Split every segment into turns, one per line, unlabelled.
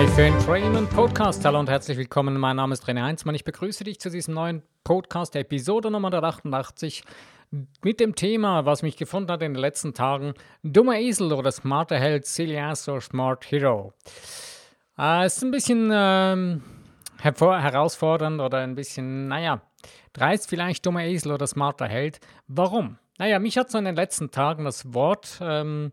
Life in Freeman Podcast. Hallo und herzlich willkommen. Mein Name ist René Heinzmann. Ich begrüße dich zu diesem neuen Podcast, Episode Nummer 88, mit dem Thema, was mich gefunden hat in den letzten Tagen: Dummer Esel oder smarter Held, Silly Ass oder Smart Hero. Äh, ist ein bisschen ähm, herausfordernd oder ein bisschen, naja, dreist vielleicht dummer Esel oder smarter Held. Warum? Naja, mich hat so in den letzten Tagen das Wort ähm,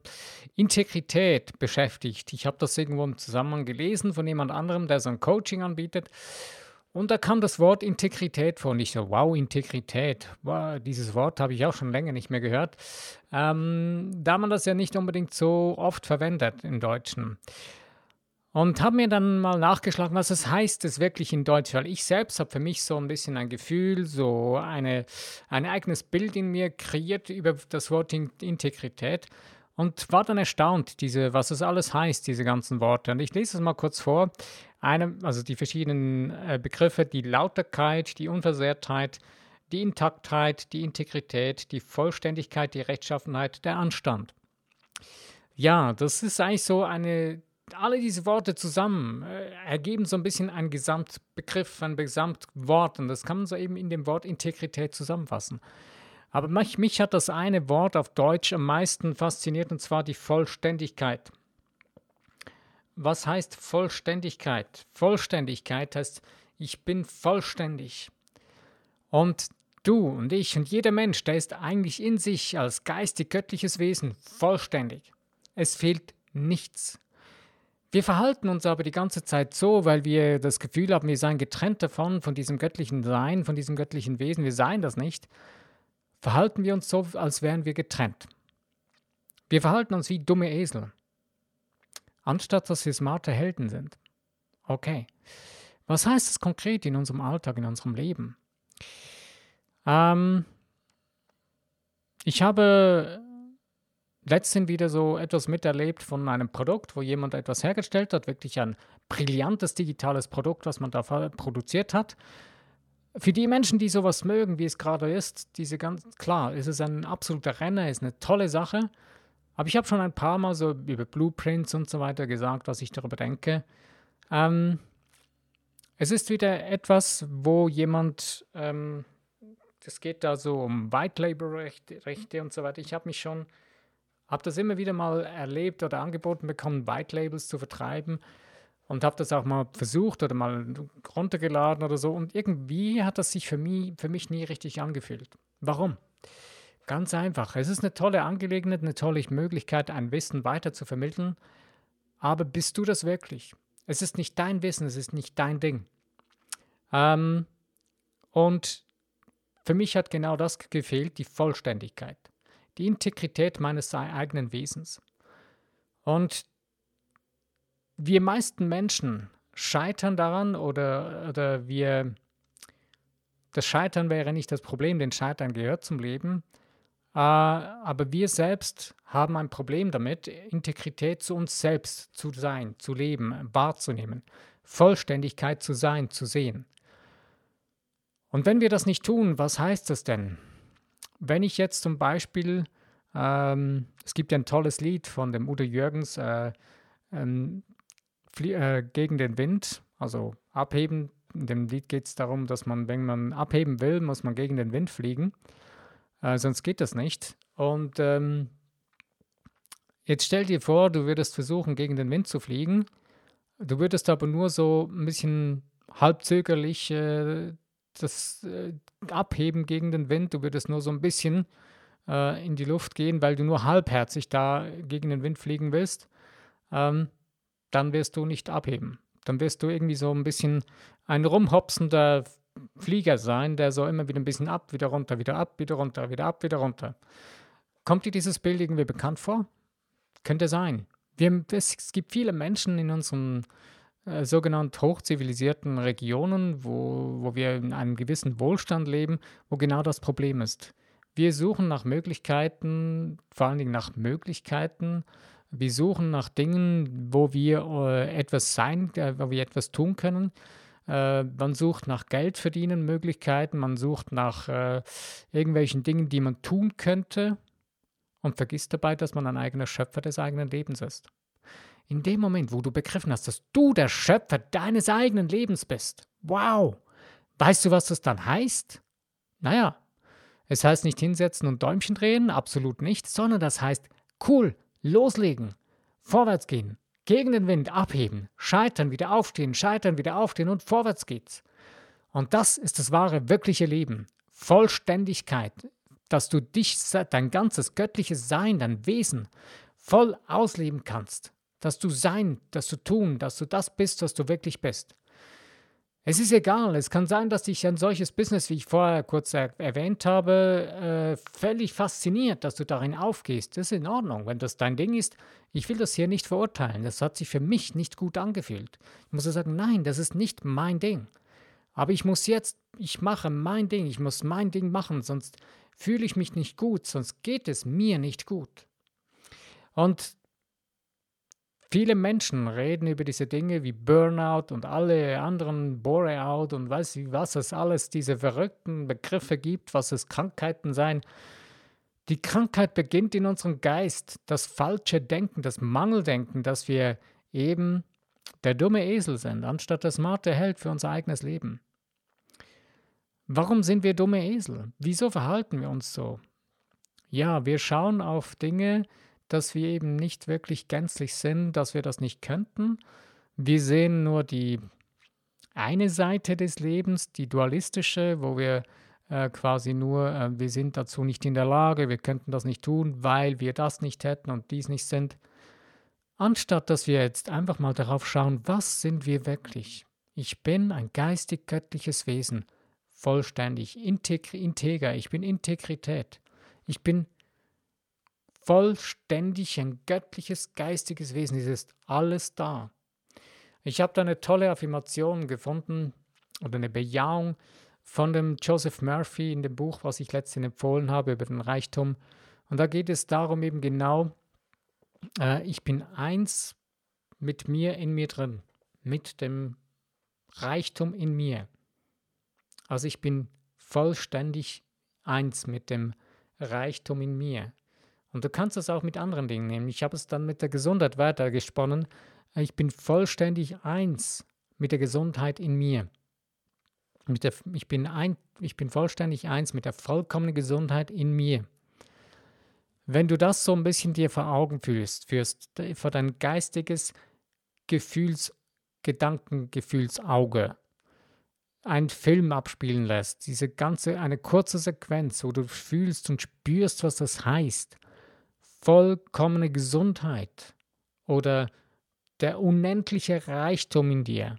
Integrität beschäftigt. Ich habe das irgendwo im Zusammenhang gelesen von jemand anderem, der so ein Coaching anbietet. Und da kam das Wort Integrität vor. Und ich so, wow, Integrität. Wow, dieses Wort habe ich auch schon länger nicht mehr gehört. Ähm, da man das ja nicht unbedingt so oft verwendet im Deutschen. Und habe mir dann mal nachgeschlagen, was es heißt, es wirklich in Deutsch, weil ich selbst habe für mich so ein bisschen ein Gefühl, so eine, ein eigenes Bild in mir kreiert über das Wort Integrität und war dann erstaunt, diese, was es alles heißt, diese ganzen Worte. Und ich lese es mal kurz vor. Eine, also die verschiedenen äh, Begriffe, die Lauterkeit, die Unversehrtheit, die Intaktheit, die Integrität, die Vollständigkeit, die Rechtschaffenheit, der Anstand. Ja, das ist eigentlich so eine alle diese Worte zusammen äh, ergeben so ein bisschen einen Gesamtbegriff, ein Gesamtwort. Und das kann man so eben in dem Wort Integrität zusammenfassen. Aber mich, mich hat das eine Wort auf Deutsch am meisten fasziniert, und zwar die Vollständigkeit. Was heißt Vollständigkeit? Vollständigkeit heißt, ich bin vollständig. Und du und ich und jeder Mensch, der ist eigentlich in sich als geistig-göttliches Wesen vollständig. Es fehlt nichts. Wir verhalten uns aber die ganze Zeit so, weil wir das Gefühl haben, wir seien getrennt davon, von diesem göttlichen Sein, von diesem göttlichen Wesen, wir seien das nicht, verhalten wir uns so, als wären wir getrennt. Wir verhalten uns wie dumme Esel, anstatt dass wir smarte Helden sind. Okay. Was heißt das konkret in unserem Alltag, in unserem Leben? Ähm, ich habe letztens wieder so etwas miterlebt von einem Produkt, wo jemand etwas hergestellt hat, wirklich ein brillantes digitales Produkt, was man da produziert hat. Für die Menschen, die sowas mögen, wie es gerade ist, diese ganz klar, ist es ein absoluter Renner, ist eine tolle Sache. Aber ich habe schon ein paar Mal so über Blueprints und so weiter gesagt, was ich darüber denke. Ähm, es ist wieder etwas, wo jemand, ähm, es geht da so um White Rechte, Rechte und so weiter. Ich habe mich schon habe das immer wieder mal erlebt oder angeboten bekommen, White Labels zu vertreiben und habe das auch mal versucht oder mal runtergeladen oder so. Und irgendwie hat das sich für mich, für mich nie richtig angefühlt. Warum? Ganz einfach. Es ist eine tolle Angelegenheit, eine tolle Möglichkeit, ein Wissen weiter zu vermitteln. Aber bist du das wirklich? Es ist nicht dein Wissen, es ist nicht dein Ding. Ähm, und für mich hat genau das gefehlt, die Vollständigkeit die Integrität meines eigenen Wesens. Und wir meisten Menschen scheitern daran oder, oder wir, das Scheitern wäre nicht das Problem, denn Scheitern gehört zum Leben, äh, aber wir selbst haben ein Problem damit, Integrität zu uns selbst zu sein, zu leben, wahrzunehmen, Vollständigkeit zu sein, zu sehen. Und wenn wir das nicht tun, was heißt das denn? Wenn ich jetzt zum Beispiel, ähm, es gibt ja ein tolles Lied von dem Udo Jürgens, äh, ähm, äh, gegen den Wind, also abheben. In dem Lied geht es darum, dass man, wenn man abheben will, muss man gegen den Wind fliegen. Äh, sonst geht das nicht. Und ähm, jetzt stell dir vor, du würdest versuchen, gegen den Wind zu fliegen. Du würdest aber nur so ein bisschen halbzögerlich äh, das äh, Abheben gegen den Wind. Du würdest nur so ein bisschen äh, in die Luft gehen, weil du nur halbherzig da gegen den Wind fliegen willst. Ähm, dann wirst du nicht abheben. Dann wirst du irgendwie so ein bisschen ein rumhopsender Flieger sein, der so immer wieder ein bisschen ab, wieder runter, wieder ab, wieder runter, wieder ab, wieder runter. Kommt dir dieses Bild irgendwie bekannt vor? Könnte sein. Wir, es gibt viele Menschen in unserem äh, sogenannt hochzivilisierten Regionen, wo, wo wir in einem gewissen Wohlstand leben, wo genau das Problem ist. Wir suchen nach Möglichkeiten, vor allen Dingen nach Möglichkeiten. Wir suchen nach Dingen, wo wir äh, etwas sein, äh, wo wir etwas tun können. Äh, man sucht nach Geld verdienen Möglichkeiten, man sucht nach irgendwelchen Dingen, die man tun könnte und vergisst dabei, dass man ein eigener Schöpfer des eigenen Lebens ist. In dem Moment, wo du begriffen hast, dass du der Schöpfer deines eigenen Lebens bist. Wow! Weißt du, was das dann heißt? Naja, es heißt nicht hinsetzen und Däumchen drehen, absolut nicht, sondern das heißt cool, loslegen, vorwärts gehen, gegen den Wind abheben, scheitern, wieder aufstehen, scheitern, wieder aufstehen und vorwärts geht's. Und das ist das wahre, wirkliche Leben. Vollständigkeit, dass du dich, dein ganzes göttliches Sein, dein Wesen voll ausleben kannst. Dass du sein, dass du tun, dass du das bist, was du wirklich bist. Es ist egal, es kann sein, dass dich ein solches Business, wie ich vorher kurz er erwähnt habe, äh, völlig fasziniert, dass du darin aufgehst. Das ist in Ordnung, wenn das dein Ding ist. Ich will das hier nicht verurteilen. Das hat sich für mich nicht gut angefühlt. Ich muss sagen, nein, das ist nicht mein Ding. Aber ich muss jetzt, ich mache mein Ding, ich muss mein Ding machen, sonst fühle ich mich nicht gut, sonst geht es mir nicht gut. Und Viele Menschen reden über diese Dinge wie Burnout und alle anderen Boreout und weiß ich, was es alles, diese verrückten Begriffe gibt, was es Krankheiten sein. Die Krankheit beginnt in unserem Geist, das falsche Denken, das Mangeldenken, dass wir eben der dumme Esel sind, anstatt der smarte Held für unser eigenes Leben. Warum sind wir dumme Esel? Wieso verhalten wir uns so? Ja, wir schauen auf Dinge, dass wir eben nicht wirklich gänzlich sind, dass wir das nicht könnten. Wir sehen nur die eine Seite des Lebens, die dualistische, wo wir äh, quasi nur, äh, wir sind dazu nicht in der Lage, wir könnten das nicht tun, weil wir das nicht hätten und dies nicht sind. Anstatt dass wir jetzt einfach mal darauf schauen, was sind wir wirklich? Ich bin ein geistig-göttliches Wesen, vollständig, integer, ich bin Integrität. Ich bin vollständig ein göttliches, geistiges Wesen. Es ist alles da. Ich habe da eine tolle Affirmation gefunden oder eine Bejahung von dem Joseph Murphy in dem Buch, was ich letztens empfohlen habe über den Reichtum. Und da geht es darum eben genau, äh, ich bin eins mit mir in mir drin, mit dem Reichtum in mir. Also ich bin vollständig eins mit dem Reichtum in mir. Und du kannst das auch mit anderen Dingen nehmen. Ich habe es dann mit der Gesundheit weitergesponnen. Ich bin vollständig eins mit der Gesundheit in mir. Der, ich, bin ein, ich bin vollständig eins mit der vollkommenen Gesundheit in mir. Wenn du das so ein bisschen dir vor Augen fühlst, führst vor dein geistiges Gefühls, Gedankengefühlsauge, einen Film abspielen lässt, diese ganze, eine kurze Sequenz, wo du fühlst und spürst, was das heißt, vollkommene Gesundheit oder der unendliche Reichtum in dir.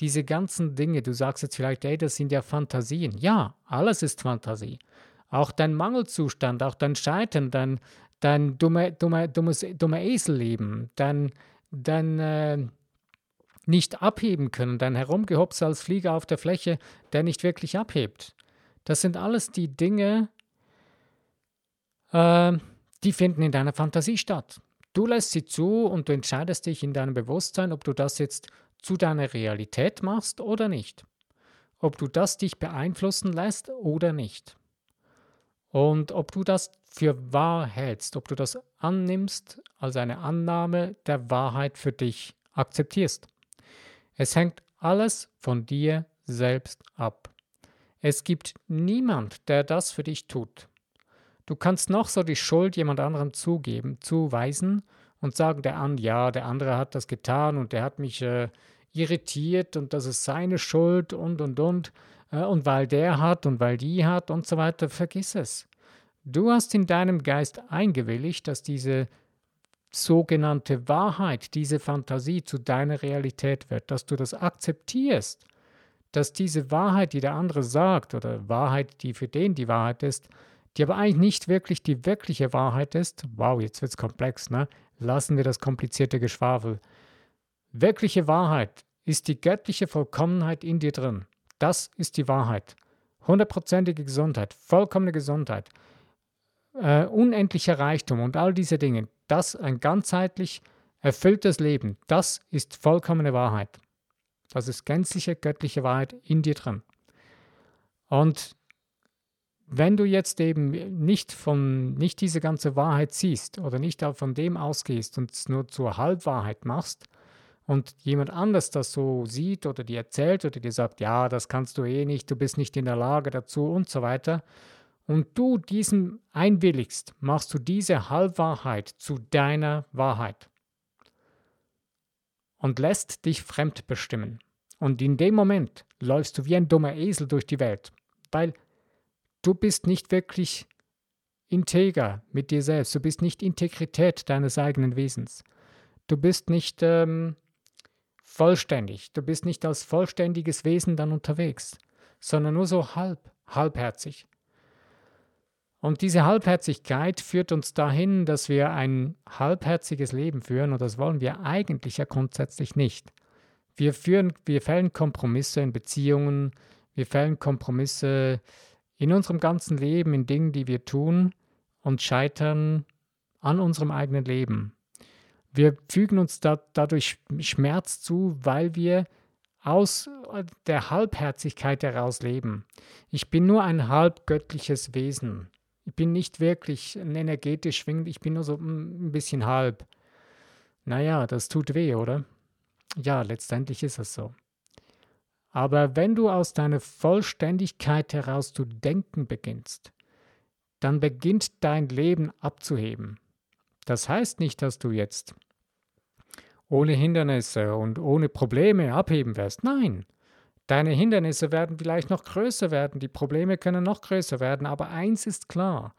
Diese ganzen Dinge, du sagst jetzt vielleicht, ey, das sind ja Fantasien. Ja, alles ist Fantasie. Auch dein Mangelzustand, auch dein Scheitern, dein, dein dumme, dumme, dummes, dumme Eselleben, dein, dein äh, nicht abheben können, dein Herumgehopse als Flieger auf der Fläche, der nicht wirklich abhebt. Das sind alles die Dinge, äh, die finden in deiner Fantasie statt. Du lässt sie zu und du entscheidest dich in deinem Bewusstsein, ob du das jetzt zu deiner Realität machst oder nicht. Ob du das dich beeinflussen lässt oder nicht. Und ob du das für wahr hältst, ob du das annimmst als eine Annahme der Wahrheit für dich akzeptierst. Es hängt alles von dir selbst ab. Es gibt niemand, der das für dich tut. Du kannst noch so die Schuld jemand anderem zugeben, zuweisen und sagen, der an, ja, der andere hat das getan und der hat mich äh, irritiert und das ist seine Schuld und und und äh, und weil der hat und weil die hat und so weiter, vergiss es. Du hast in deinem Geist eingewilligt, dass diese sogenannte Wahrheit, diese Fantasie zu deiner Realität wird, dass du das akzeptierst, dass diese Wahrheit, die der andere sagt oder Wahrheit, die für den die Wahrheit ist, die aber eigentlich nicht wirklich die wirkliche Wahrheit ist, wow, jetzt wird es komplex, ne? Lassen wir das komplizierte Geschwafel. Wirkliche Wahrheit ist die göttliche Vollkommenheit in dir drin. Das ist die Wahrheit. Hundertprozentige Gesundheit, vollkommene Gesundheit, äh, unendlicher Reichtum und all diese Dinge. Das ein ganzheitlich erfülltes Leben. Das ist vollkommene Wahrheit. Das ist gänzliche göttliche Wahrheit in dir drin. Und wenn du jetzt eben nicht von nicht diese ganze Wahrheit siehst oder nicht von dem ausgehst und es nur zur Halbwahrheit machst und jemand anders das so sieht oder dir erzählt oder dir sagt, ja, das kannst du eh nicht, du bist nicht in der Lage dazu und so weiter, und du diesem einwilligst, machst du diese Halbwahrheit zu deiner Wahrheit und lässt dich fremd bestimmen. Und in dem Moment läufst du wie ein dummer Esel durch die Welt, weil du bist nicht wirklich integer mit dir selbst, du bist nicht Integrität deines eigenen Wesens. Du bist nicht ähm, vollständig, du bist nicht als vollständiges Wesen dann unterwegs, sondern nur so halb, halbherzig. Und diese Halbherzigkeit führt uns dahin, dass wir ein halbherziges Leben führen und das wollen wir eigentlich ja grundsätzlich nicht. Wir, führen, wir fällen Kompromisse in Beziehungen, wir fällen Kompromisse in unserem ganzen Leben, in Dingen, die wir tun und scheitern an unserem eigenen Leben. Wir fügen uns da, dadurch Schmerz zu, weil wir aus der Halbherzigkeit heraus leben. Ich bin nur ein halbgöttliches Wesen. Ich bin nicht wirklich energetisch schwingend, ich bin nur so mm, ein bisschen halb. Naja, das tut weh, oder? Ja, letztendlich ist es so. Aber wenn du aus deiner Vollständigkeit heraus zu denken beginnst, dann beginnt dein Leben abzuheben. Das heißt nicht, dass du jetzt ohne Hindernisse und ohne Probleme abheben wirst. Nein, Deine Hindernisse werden vielleicht noch größer werden, die Probleme können noch größer werden, aber eins ist klar.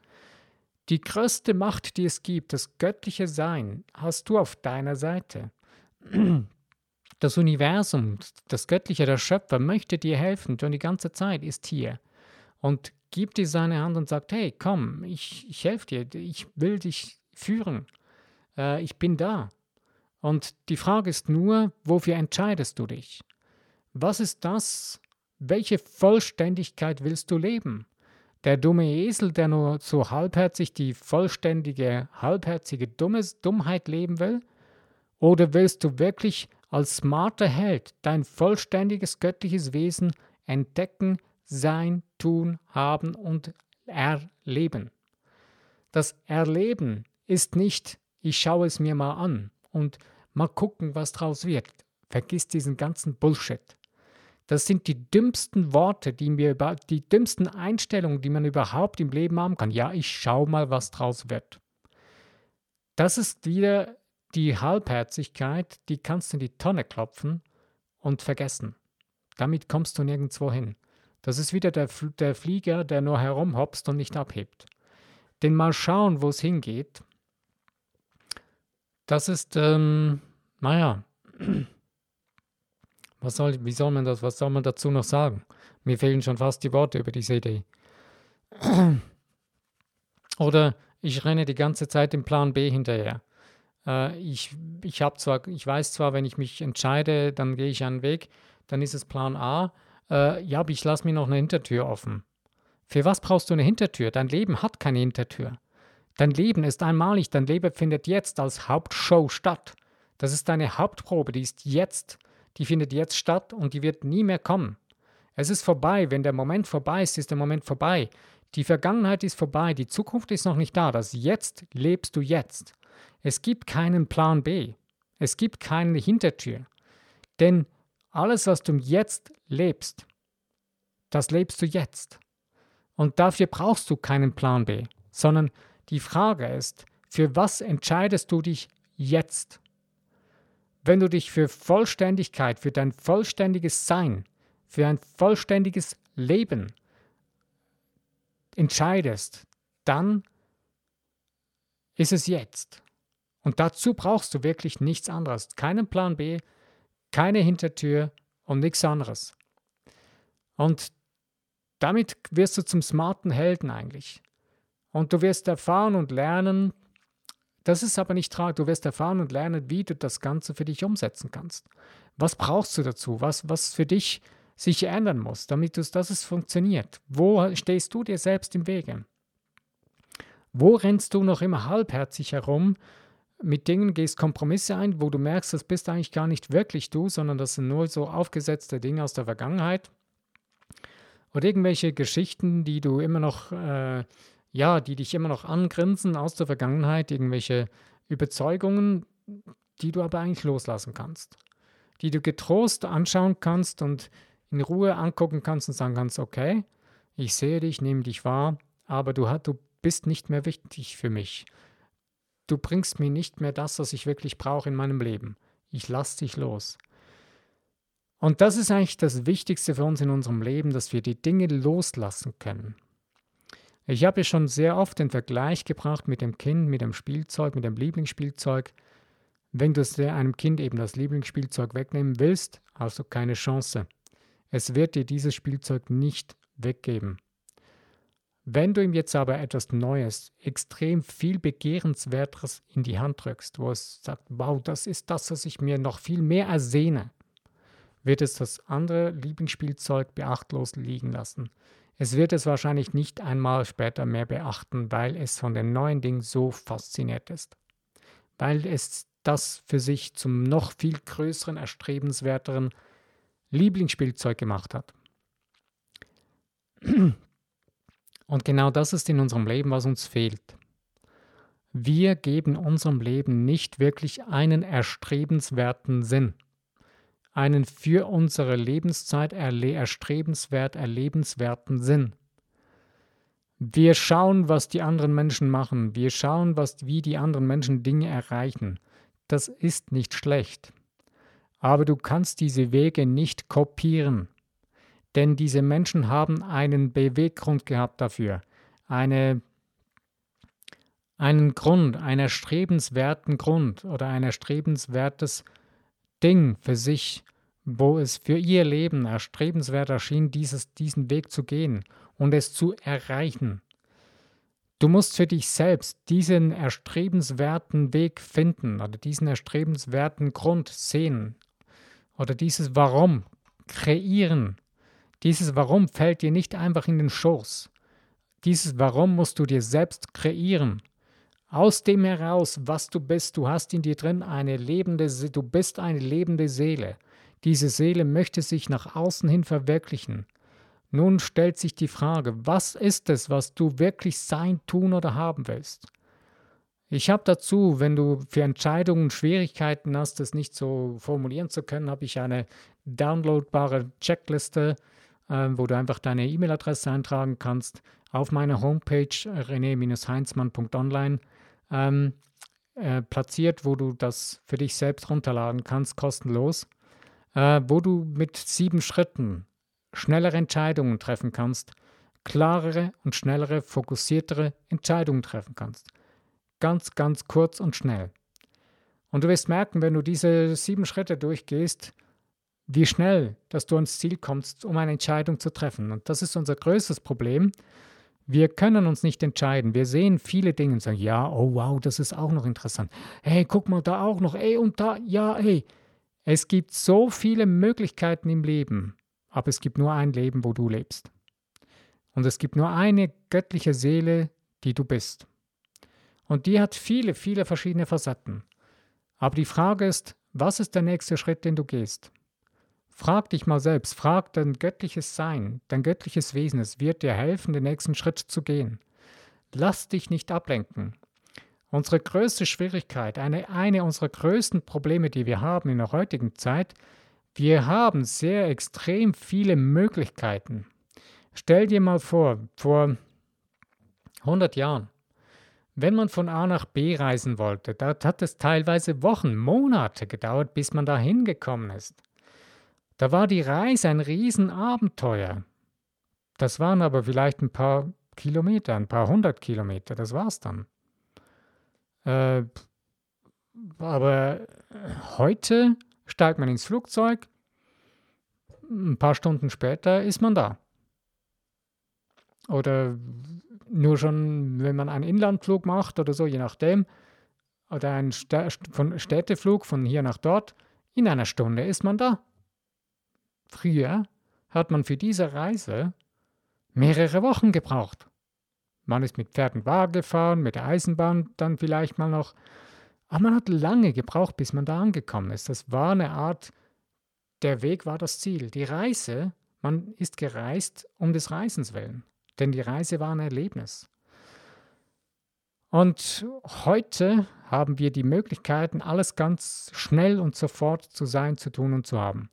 Die größte Macht, die es gibt, das göttliche Sein, hast du auf deiner Seite. Das Universum, das Göttliche, der Schöpfer möchte dir helfen, schon die ganze Zeit ist hier und gibt dir seine Hand und sagt, hey, komm, ich, ich helfe dir, ich will dich führen, äh, ich bin da. Und die Frage ist nur, wofür entscheidest du dich? Was ist das? Welche Vollständigkeit willst du leben? Der dumme Esel, der nur so halbherzig die vollständige, halbherzige Dummes, Dummheit leben will? Oder willst du wirklich als smarter Held dein vollständiges göttliches Wesen entdecken, sein, tun, haben und erleben? Das Erleben ist nicht, ich schaue es mir mal an und mal gucken, was draus wird. Vergiss diesen ganzen Bullshit. Das sind die dümmsten Worte, die mir über, die dümmsten Einstellungen, die man überhaupt im Leben haben kann. Ja, ich schau mal, was draus wird. Das ist wieder die Halbherzigkeit, die kannst du in die Tonne klopfen und vergessen. Damit kommst du nirgendwo hin. Das ist wieder der, der Flieger, der nur herumhopst und nicht abhebt. Denn mal schauen, wo es hingeht, das ist, ähm, naja, was soll, wie soll man das, was soll man dazu noch sagen? Mir fehlen schon fast die Worte über diese Idee. Oder ich renne die ganze Zeit dem Plan B hinterher. Äh, ich, ich, zwar, ich weiß zwar, wenn ich mich entscheide, dann gehe ich einen Weg, dann ist es Plan A. Äh, ja, aber ich lasse mir noch eine Hintertür offen. Für was brauchst du eine Hintertür? Dein Leben hat keine Hintertür. Dein Leben ist einmalig, dein Leben findet jetzt als Hauptshow statt. Das ist deine Hauptprobe, die ist jetzt die findet jetzt statt und die wird nie mehr kommen. Es ist vorbei. Wenn der Moment vorbei ist, ist der Moment vorbei. Die Vergangenheit ist vorbei, die Zukunft ist noch nicht da. Das Jetzt lebst du jetzt. Es gibt keinen Plan B. Es gibt keine Hintertür. Denn alles, was du jetzt lebst, das lebst du jetzt. Und dafür brauchst du keinen Plan B, sondern die Frage ist, für was entscheidest du dich jetzt? Wenn du dich für Vollständigkeit, für dein vollständiges Sein, für ein vollständiges Leben entscheidest, dann ist es jetzt. Und dazu brauchst du wirklich nichts anderes. Keinen Plan B, keine Hintertür und nichts anderes. Und damit wirst du zum smarten Helden eigentlich. Und du wirst erfahren und lernen, das ist aber nicht tragend. Du wirst erfahren und lernen, wie du das Ganze für dich umsetzen kannst. Was brauchst du dazu? Was, was für dich sich ändern muss, damit es, dass es funktioniert? Wo stehst du dir selbst im Wege? Wo rennst du noch immer halbherzig herum? Mit Dingen gehst Kompromisse ein, wo du merkst, das bist eigentlich gar nicht wirklich du, sondern das sind nur so aufgesetzte Dinge aus der Vergangenheit. oder irgendwelche Geschichten, die du immer noch, äh, ja, die dich immer noch angrinsen aus der Vergangenheit, irgendwelche Überzeugungen, die du aber eigentlich loslassen kannst, die du getrost anschauen kannst und in Ruhe angucken kannst und sagen kannst, okay, ich sehe dich, nehme dich wahr, aber du, du bist nicht mehr wichtig für mich. Du bringst mir nicht mehr das, was ich wirklich brauche in meinem Leben. Ich lasse dich los. Und das ist eigentlich das Wichtigste für uns in unserem Leben, dass wir die Dinge loslassen können. Ich habe schon sehr oft den Vergleich gebracht mit dem Kind, mit dem Spielzeug, mit dem Lieblingsspielzeug. Wenn du einem Kind eben das Lieblingsspielzeug wegnehmen willst, hast du keine Chance. Es wird dir dieses Spielzeug nicht weggeben. Wenn du ihm jetzt aber etwas Neues, extrem viel Begehrenswerteres in die Hand drückst, wo es sagt, wow, das ist das, was ich mir noch viel mehr ersehne, wird es das andere Lieblingsspielzeug beachtlos liegen lassen. Es wird es wahrscheinlich nicht einmal später mehr beachten, weil es von dem neuen Ding so fasziniert ist. Weil es das für sich zum noch viel größeren, erstrebenswerteren Lieblingsspielzeug gemacht hat. Und genau das ist in unserem Leben, was uns fehlt. Wir geben unserem Leben nicht wirklich einen erstrebenswerten Sinn, einen für unsere Lebenszeit erle erstrebenswert erlebenswerten Sinn. Wir schauen, was die anderen Menschen machen, wir schauen, was, wie die anderen Menschen Dinge erreichen. Das ist nicht schlecht. Aber du kannst diese Wege nicht kopieren. Denn diese Menschen haben einen Beweggrund gehabt dafür, eine, einen Grund, einen erstrebenswerten Grund oder ein erstrebenswertes Ding für sich, wo es für ihr Leben erstrebenswert erschien, dieses, diesen Weg zu gehen und es zu erreichen. Du musst für dich selbst diesen erstrebenswerten Weg finden oder diesen erstrebenswerten Grund sehen oder dieses Warum kreieren dieses Warum fällt dir nicht einfach in den Schoß. Dieses Warum musst du dir selbst kreieren. Aus dem heraus, was du bist, du hast in dir drin eine lebende, du bist eine lebende Seele. Diese Seele möchte sich nach außen hin verwirklichen. Nun stellt sich die Frage, was ist es, was du wirklich sein, tun oder haben willst? Ich habe dazu, wenn du für Entscheidungen Schwierigkeiten hast, das nicht so formulieren zu können, habe ich eine downloadbare Checkliste wo du einfach deine E-Mail-Adresse eintragen kannst auf meiner Homepage rené-heinzmann.online ähm, äh, platziert, wo du das für dich selbst runterladen kannst, kostenlos, äh, wo du mit sieben Schritten schnellere Entscheidungen treffen kannst, klarere und schnellere, fokussiertere Entscheidungen treffen kannst. Ganz, ganz kurz und schnell. Und du wirst merken, wenn du diese sieben Schritte durchgehst, wie schnell, dass du ans Ziel kommst, um eine Entscheidung zu treffen. Und das ist unser größtes Problem. Wir können uns nicht entscheiden. Wir sehen viele Dinge und sagen, ja, oh wow, das ist auch noch interessant. Hey, guck mal, da auch noch. Ey, und da, ja, hey. Es gibt so viele Möglichkeiten im Leben, aber es gibt nur ein Leben, wo du lebst. Und es gibt nur eine göttliche Seele, die du bist. Und die hat viele, viele verschiedene Facetten. Aber die Frage ist, was ist der nächste Schritt, den du gehst? Frag dich mal selbst, frag dein göttliches Sein, dein göttliches Wesen, es wird dir helfen, den nächsten Schritt zu gehen. Lass dich nicht ablenken. Unsere größte Schwierigkeit, eine, eine unserer größten Probleme, die wir haben in der heutigen Zeit, wir haben sehr extrem viele Möglichkeiten. Stell dir mal vor, vor 100 Jahren, wenn man von A nach B reisen wollte, da hat es teilweise Wochen, Monate gedauert, bis man da hingekommen ist. Da war die Reise ein Riesenabenteuer. Das waren aber vielleicht ein paar Kilometer, ein paar hundert Kilometer, das war's dann. Äh, aber heute steigt man ins Flugzeug, ein paar Stunden später ist man da. Oder nur schon, wenn man einen Inlandflug macht oder so, je nachdem, oder einen Städteflug von hier nach dort, in einer Stunde ist man da. Früher hat man für diese Reise mehrere Wochen gebraucht. Man ist mit Pferden Wagen gefahren, mit der Eisenbahn dann vielleicht mal noch. Aber man hat lange gebraucht, bis man da angekommen ist. Das war eine Art, der Weg war das Ziel. Die Reise man ist gereist um des Reisens willen, denn die Reise war ein Erlebnis. Und heute haben wir die Möglichkeiten, alles ganz schnell und sofort zu sein, zu tun und zu haben.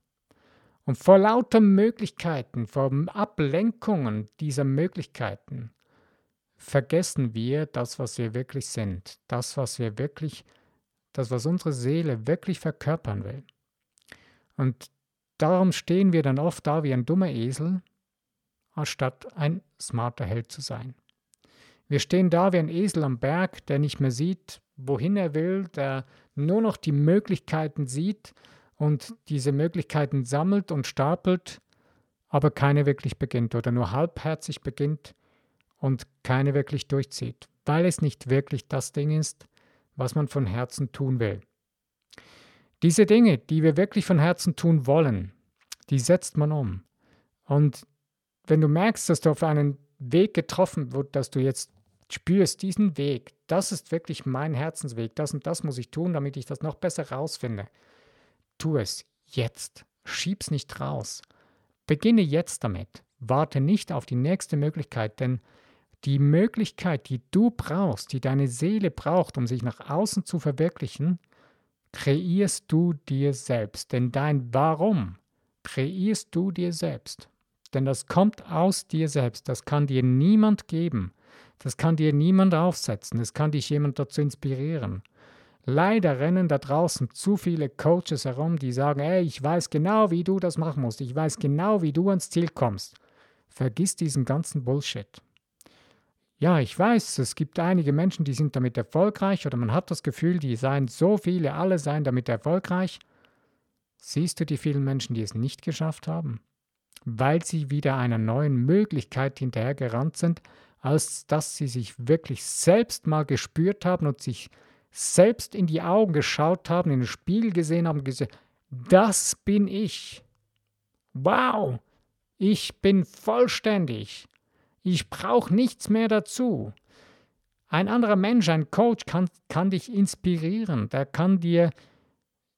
Und vor lauter Möglichkeiten, vor Ablenkungen dieser Möglichkeiten, vergessen wir das, was wir wirklich sind, das, was wir wirklich, das, was unsere Seele wirklich verkörpern will. Und darum stehen wir dann oft da wie ein dummer Esel, anstatt ein smarter Held zu sein. Wir stehen da wie ein Esel am Berg, der nicht mehr sieht, wohin er will, der nur noch die Möglichkeiten sieht und diese Möglichkeiten sammelt und stapelt, aber keine wirklich beginnt oder nur halbherzig beginnt und keine wirklich durchzieht, weil es nicht wirklich das Ding ist, was man von Herzen tun will. Diese Dinge, die wir wirklich von Herzen tun wollen, die setzt man um. Und wenn du merkst, dass du auf einen Weg getroffen wird, dass du jetzt spürst, diesen Weg, das ist wirklich mein Herzensweg, das und das muss ich tun, damit ich das noch besser rausfinde. Tu es jetzt. Schieb's nicht raus. Beginne jetzt damit. Warte nicht auf die nächste Möglichkeit, denn die Möglichkeit, die du brauchst, die deine Seele braucht, um sich nach außen zu verwirklichen, kreierst du dir selbst. Denn dein Warum kreierst du dir selbst. Denn das kommt aus dir selbst. Das kann dir niemand geben. Das kann dir niemand aufsetzen. Es kann dich jemand dazu inspirieren. Leider rennen da draußen zu viele Coaches herum, die sagen, ey, ich weiß genau, wie du das machen musst. Ich weiß genau, wie du ans Ziel kommst. Vergiss diesen ganzen Bullshit. Ja, ich weiß, es gibt einige Menschen, die sind damit erfolgreich oder man hat das Gefühl, die seien so viele, alle seien damit erfolgreich. Siehst du die vielen Menschen, die es nicht geschafft haben? Weil sie wieder einer neuen Möglichkeit hinterhergerannt sind, als dass sie sich wirklich selbst mal gespürt haben und sich selbst in die Augen geschaut haben, in den Spiegel gesehen haben gesagt, das bin ich. Wow, ich bin vollständig. Ich brauche nichts mehr dazu. Ein anderer Mensch, ein Coach kann, kann dich inspirieren, der kann dir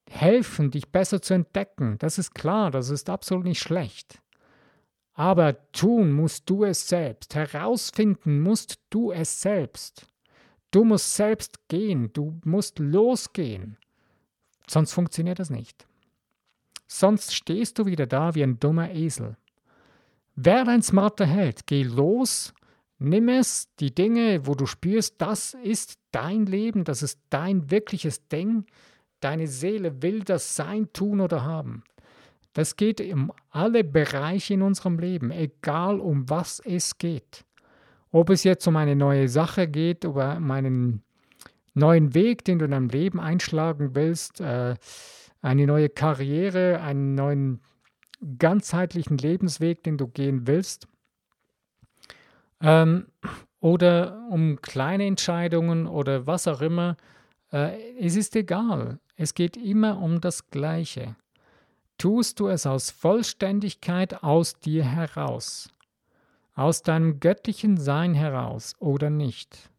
helfen, dich besser zu entdecken. Das ist klar, das ist absolut nicht schlecht. Aber tun musst du es selbst, herausfinden musst du es selbst. Du musst selbst gehen, du musst losgehen. Sonst funktioniert das nicht. Sonst stehst du wieder da wie ein dummer Esel. Werde ein smarter Held. Geh los, nimm es, die Dinge, wo du spürst, das ist dein Leben, das ist dein wirkliches Ding. Deine Seele will das sein, tun oder haben. Das geht um alle Bereiche in unserem Leben, egal um was es geht. Ob es jetzt um eine neue Sache geht, um einen neuen Weg, den du in deinem Leben einschlagen willst, äh, eine neue Karriere, einen neuen ganzheitlichen Lebensweg, den du gehen willst. Ähm, oder um kleine Entscheidungen oder was auch immer. Äh, es ist egal. Es geht immer um das Gleiche. Tust du es aus Vollständigkeit aus dir heraus, aus deinem göttlichen Sein heraus oder nicht?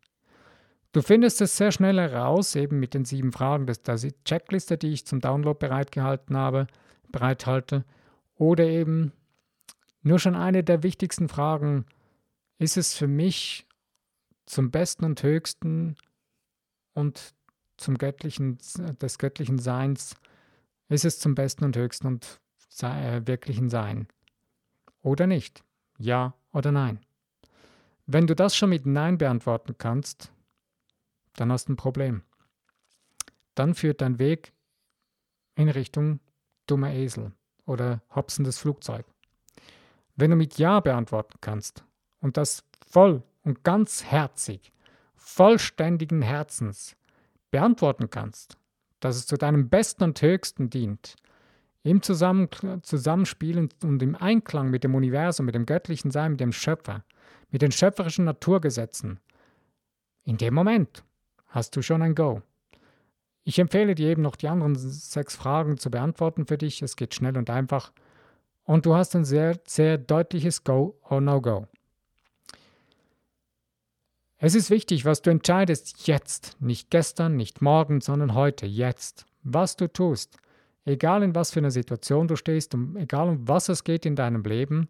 Du findest es sehr schnell heraus, eben mit den sieben Fragen, das, ist die Checkliste, die ich zum Download bereitgehalten habe, bereithalte. Oder eben nur schon eine der wichtigsten Fragen, ist es für mich zum Besten und Höchsten und zum göttlichen, des göttlichen Seins, ist es zum Besten und Höchsten und äh, wirklichen Sein? Oder nicht? Ja oder nein? Wenn du das schon mit Nein beantworten kannst, dann hast du ein Problem. Dann führt dein Weg in Richtung dummer Esel oder hopsendes Flugzeug. Wenn du mit Ja beantworten kannst und das voll und ganz herzig, vollständigen Herzens beantworten kannst, dass es zu deinem Besten und Höchsten dient, im Zusammen Zusammenspiel und im Einklang mit dem Universum, mit dem göttlichen Sein, mit dem Schöpfer, mit den schöpferischen Naturgesetzen, in dem Moment hast du schon ein Go. Ich empfehle dir eben noch die anderen sechs Fragen zu beantworten für dich. Es geht schnell und einfach. Und du hast ein sehr, sehr deutliches Go or No Go. Es ist wichtig, was du entscheidest jetzt, nicht gestern, nicht morgen, sondern heute, jetzt. Was du tust. Egal in was für einer Situation du stehst, um, egal um was es geht in deinem Leben,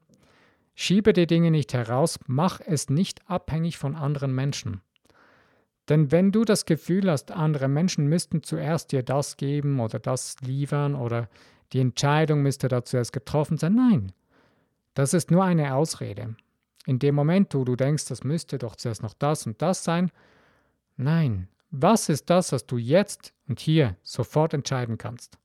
schiebe die Dinge nicht heraus, mach es nicht abhängig von anderen Menschen. Denn wenn du das Gefühl hast, andere Menschen müssten zuerst dir das geben oder das liefern oder die Entscheidung müsste da zuerst getroffen sein, nein, das ist nur eine Ausrede. In dem Moment, wo du denkst, das müsste doch zuerst noch das und das sein, nein, was ist das, was du jetzt und hier sofort entscheiden kannst?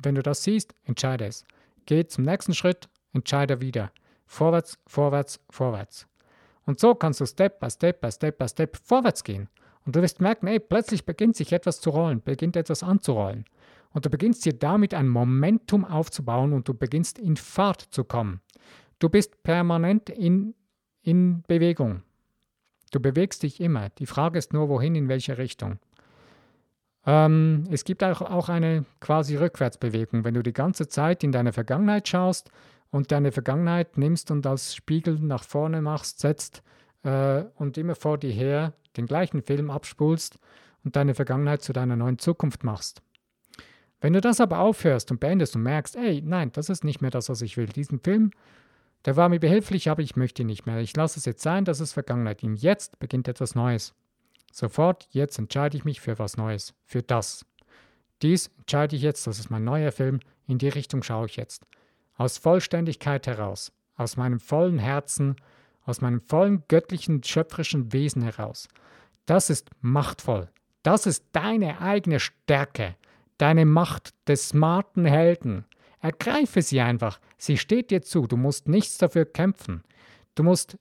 Wenn du das siehst, entscheide es. Geh zum nächsten Schritt, entscheide wieder. Vorwärts, vorwärts, vorwärts. Und so kannst du Step by Step by Step by Step vorwärts gehen. Und du wirst merken, ey, plötzlich beginnt sich etwas zu rollen, beginnt etwas anzurollen. Und du beginnst dir damit ein Momentum aufzubauen und du beginnst in Fahrt zu kommen. Du bist permanent in, in Bewegung. Du bewegst dich immer. Die Frage ist nur, wohin, in welche Richtung. Ähm, es gibt auch, auch eine quasi Rückwärtsbewegung. Wenn du die ganze Zeit in deine Vergangenheit schaust und deine Vergangenheit nimmst und als Spiegel nach vorne machst, setzt äh, und immer vor dir her den gleichen Film abspulst und deine Vergangenheit zu deiner neuen Zukunft machst. Wenn du das aber aufhörst und beendest und merkst, ey, nein, das ist nicht mehr das, was ich will. Diesen Film, der war mir behilflich, aber ich möchte ihn nicht mehr. Ich lasse es jetzt sein, das ist Vergangenheit. Und jetzt beginnt etwas Neues. Sofort, jetzt entscheide ich mich für was Neues, für das. Dies entscheide ich jetzt, das ist mein neuer Film, in die Richtung schaue ich jetzt. Aus Vollständigkeit heraus, aus meinem vollen Herzen, aus meinem vollen göttlichen, schöpferischen Wesen heraus. Das ist machtvoll. Das ist deine eigene Stärke deine Macht des smarten Helden. Ergreife sie einfach. Sie steht dir zu. Du musst nichts dafür kämpfen. Du musst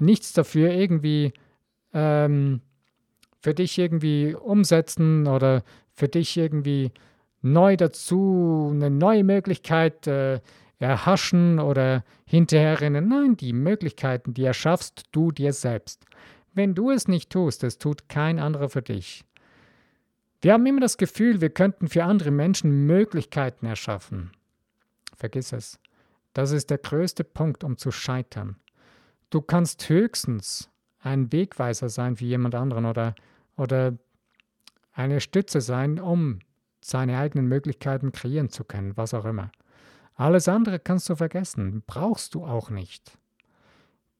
nichts dafür irgendwie ähm, für dich irgendwie umsetzen oder für dich irgendwie neu dazu eine neue Möglichkeit äh, erhaschen oder hinterherrennen. Nein, die Möglichkeiten, die erschaffst du dir selbst. Wenn du es nicht tust, es tut kein anderer für dich. Wir haben immer das Gefühl, wir könnten für andere Menschen Möglichkeiten erschaffen. Vergiss es. Das ist der größte Punkt, um zu scheitern. Du kannst höchstens ein Wegweiser sein für jemand anderen oder, oder eine Stütze sein, um seine eigenen Möglichkeiten kreieren zu können, was auch immer. Alles andere kannst du vergessen, brauchst du auch nicht.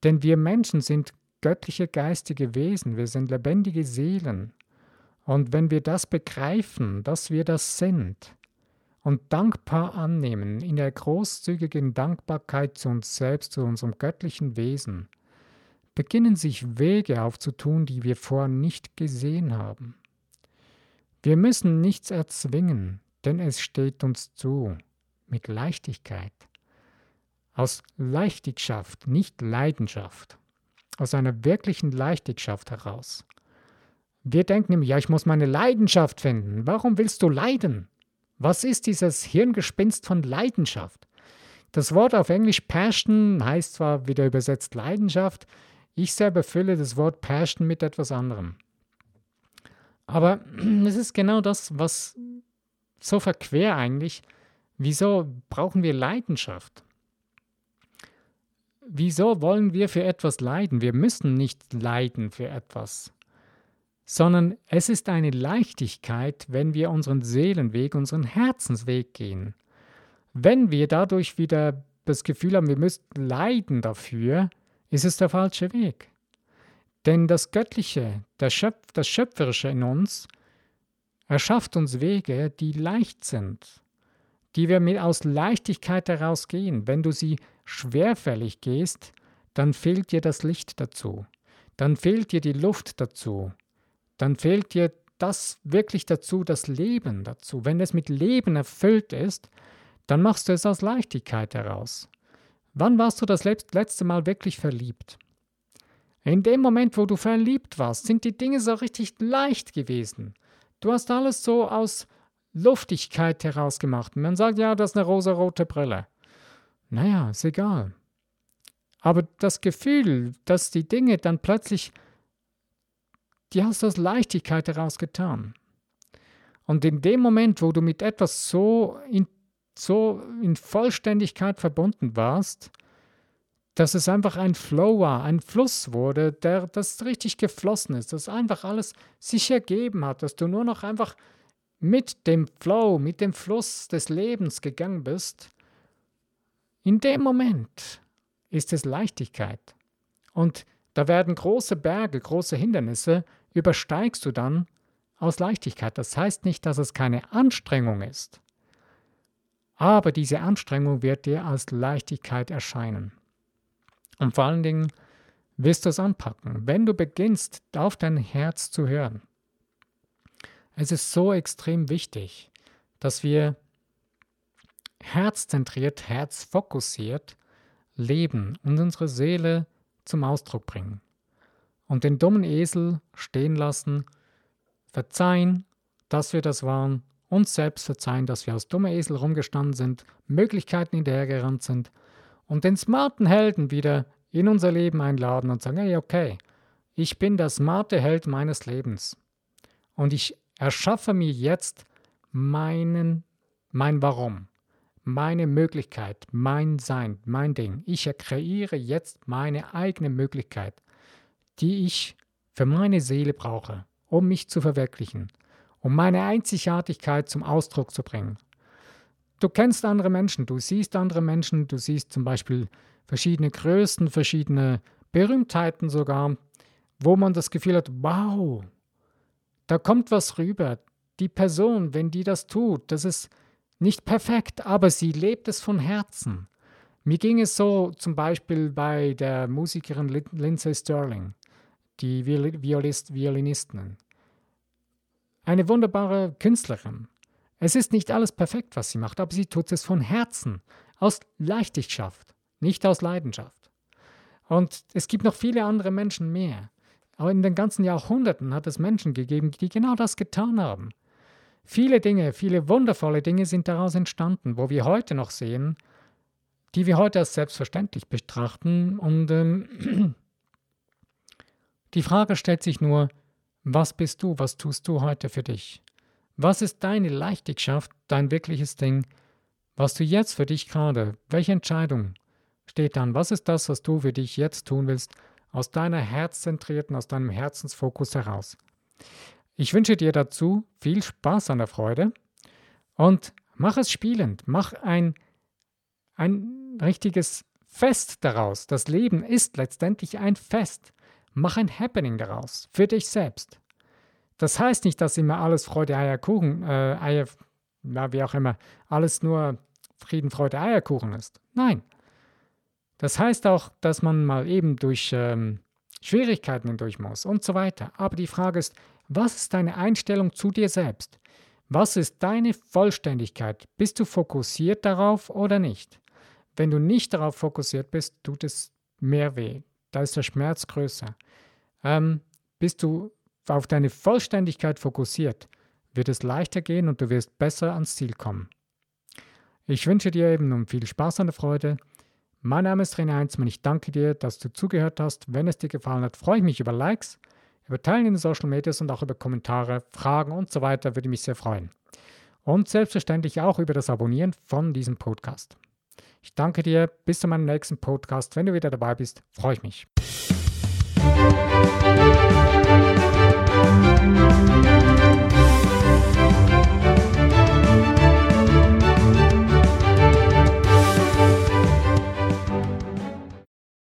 Denn wir Menschen sind göttliche geistige Wesen, wir sind lebendige Seelen. Und wenn wir das begreifen, dass wir das sind und dankbar annehmen, in der großzügigen Dankbarkeit zu uns selbst, zu unserem göttlichen Wesen, beginnen sich Wege aufzutun, die wir vorher nicht gesehen haben. Wir müssen nichts erzwingen, denn es steht uns zu, mit Leichtigkeit. Aus Leichtigschaft, nicht Leidenschaft, aus einer wirklichen Leichtigschaft heraus. Wir denken immer, ja, ich muss meine Leidenschaft finden. Warum willst du leiden? Was ist dieses Hirngespinst von Leidenschaft? Das Wort auf Englisch Passion heißt zwar wieder übersetzt Leidenschaft, ich selber fülle das Wort Passion mit etwas anderem. Aber es ist genau das, was so verquer eigentlich. Wieso brauchen wir Leidenschaft? Wieso wollen wir für etwas leiden? Wir müssen nicht leiden für etwas sondern es ist eine Leichtigkeit, wenn wir unseren Seelenweg, unseren Herzensweg gehen. Wenn wir dadurch wieder das Gefühl haben, wir müssten leiden dafür, ist es der falsche Weg. Denn das Göttliche, das, Schöpf, das Schöpferische in uns, erschafft uns Wege, die leicht sind, die wir mit aus Leichtigkeit heraus gehen. Wenn du sie schwerfällig gehst, dann fehlt dir das Licht dazu, dann fehlt dir die Luft dazu, dann fehlt dir das wirklich dazu, das Leben dazu. Wenn es mit Leben erfüllt ist, dann machst du es aus Leichtigkeit heraus. Wann warst du das letzte Mal wirklich verliebt? In dem Moment, wo du verliebt warst, sind die Dinge so richtig leicht gewesen. Du hast alles so aus Luftigkeit heraus gemacht. Man sagt, ja, das ist eine rosarote Brille. Naja, ist egal. Aber das Gefühl, dass die Dinge dann plötzlich die hast du aus Leichtigkeit heraus getan. Und in dem Moment, wo du mit etwas so in, so in Vollständigkeit verbunden warst, dass es einfach ein Flow war, ein Fluss wurde, der das richtig geflossen ist, dass einfach alles sich ergeben hat, dass du nur noch einfach mit dem Flow, mit dem Fluss des Lebens gegangen bist, in dem Moment ist es Leichtigkeit. Und da werden große Berge, große Hindernisse, übersteigst du dann aus Leichtigkeit. Das heißt nicht, dass es keine Anstrengung ist, aber diese Anstrengung wird dir als Leichtigkeit erscheinen. Und vor allen Dingen wirst du es anpacken, wenn du beginnst, auf dein Herz zu hören. Es ist so extrem wichtig, dass wir herzzentriert, herzfokussiert leben und unsere Seele zum Ausdruck bringen. Und den dummen Esel stehen lassen, verzeihen, dass wir das waren, uns selbst verzeihen, dass wir als dumme Esel rumgestanden sind, Möglichkeiten hinterhergerannt sind und den smarten Helden wieder in unser Leben einladen und sagen, hey, okay, ich bin der smarte Held meines Lebens. Und ich erschaffe mir jetzt meinen, mein Warum, meine Möglichkeit, mein Sein, mein Ding. Ich kreiere jetzt meine eigene Möglichkeit, die ich für meine Seele brauche, um mich zu verwirklichen, um meine Einzigartigkeit zum Ausdruck zu bringen. Du kennst andere Menschen, du siehst andere Menschen, du siehst zum Beispiel verschiedene Größen, verschiedene Berühmtheiten sogar, wo man das Gefühl hat, wow, da kommt was rüber. Die Person, wenn die das tut, das ist nicht perfekt, aber sie lebt es von Herzen. Mir ging es so zum Beispiel bei der Musikerin Lindsay Sterling, die Violist, Violinistin. Eine wunderbare Künstlerin. Es ist nicht alles perfekt, was sie macht, aber sie tut es von Herzen, aus Leichtigkeit, nicht aus Leidenschaft. Und es gibt noch viele andere Menschen mehr. Aber in den ganzen Jahrhunderten hat es Menschen gegeben, die genau das getan haben. Viele Dinge, viele wundervolle Dinge sind daraus entstanden, wo wir heute noch sehen, die wir heute als selbstverständlich betrachten. Und ähm, die Frage stellt sich nur, was bist du, was tust du heute für dich? Was ist deine Leichtigkeit, dein wirkliches Ding, was du jetzt für dich gerade, welche Entscheidung steht dann? Was ist das, was du für dich jetzt tun willst, aus deiner herzzentrierten, aus deinem Herzensfokus heraus. Ich wünsche dir dazu viel Spaß an der Freude und mach es spielend, mach ein, ein richtiges Fest daraus. Das Leben ist letztendlich ein Fest. Mach ein Happening daraus, für dich selbst. Das heißt nicht, dass immer alles Freude, Eierkuchen, äh, Eier, na, wie auch immer, alles nur Frieden, Freude, Eierkuchen ist. Nein, das heißt auch, dass man mal eben durch ähm, Schwierigkeiten hindurch muss und so weiter. Aber die Frage ist, was ist deine Einstellung zu dir selbst? Was ist deine Vollständigkeit? Bist du fokussiert darauf oder nicht? Wenn du nicht darauf fokussiert bist, tut es mehr weh. Da ist der Schmerz größer. Ähm, bist du auf deine Vollständigkeit fokussiert, wird es leichter gehen und du wirst besser ans Ziel kommen. Ich wünsche dir eben nun viel Spaß und Freude mein Name ist René Heinzmann. Ich danke dir, dass du zugehört hast. Wenn es dir gefallen hat, freue ich mich über Likes, über Teilen in den Social Medias und auch über Kommentare, Fragen und so weiter. Würde mich sehr freuen. Und selbstverständlich auch über das Abonnieren von diesem Podcast. Ich danke dir. Bis zu meinem nächsten Podcast. Wenn du wieder dabei bist, freue ich mich.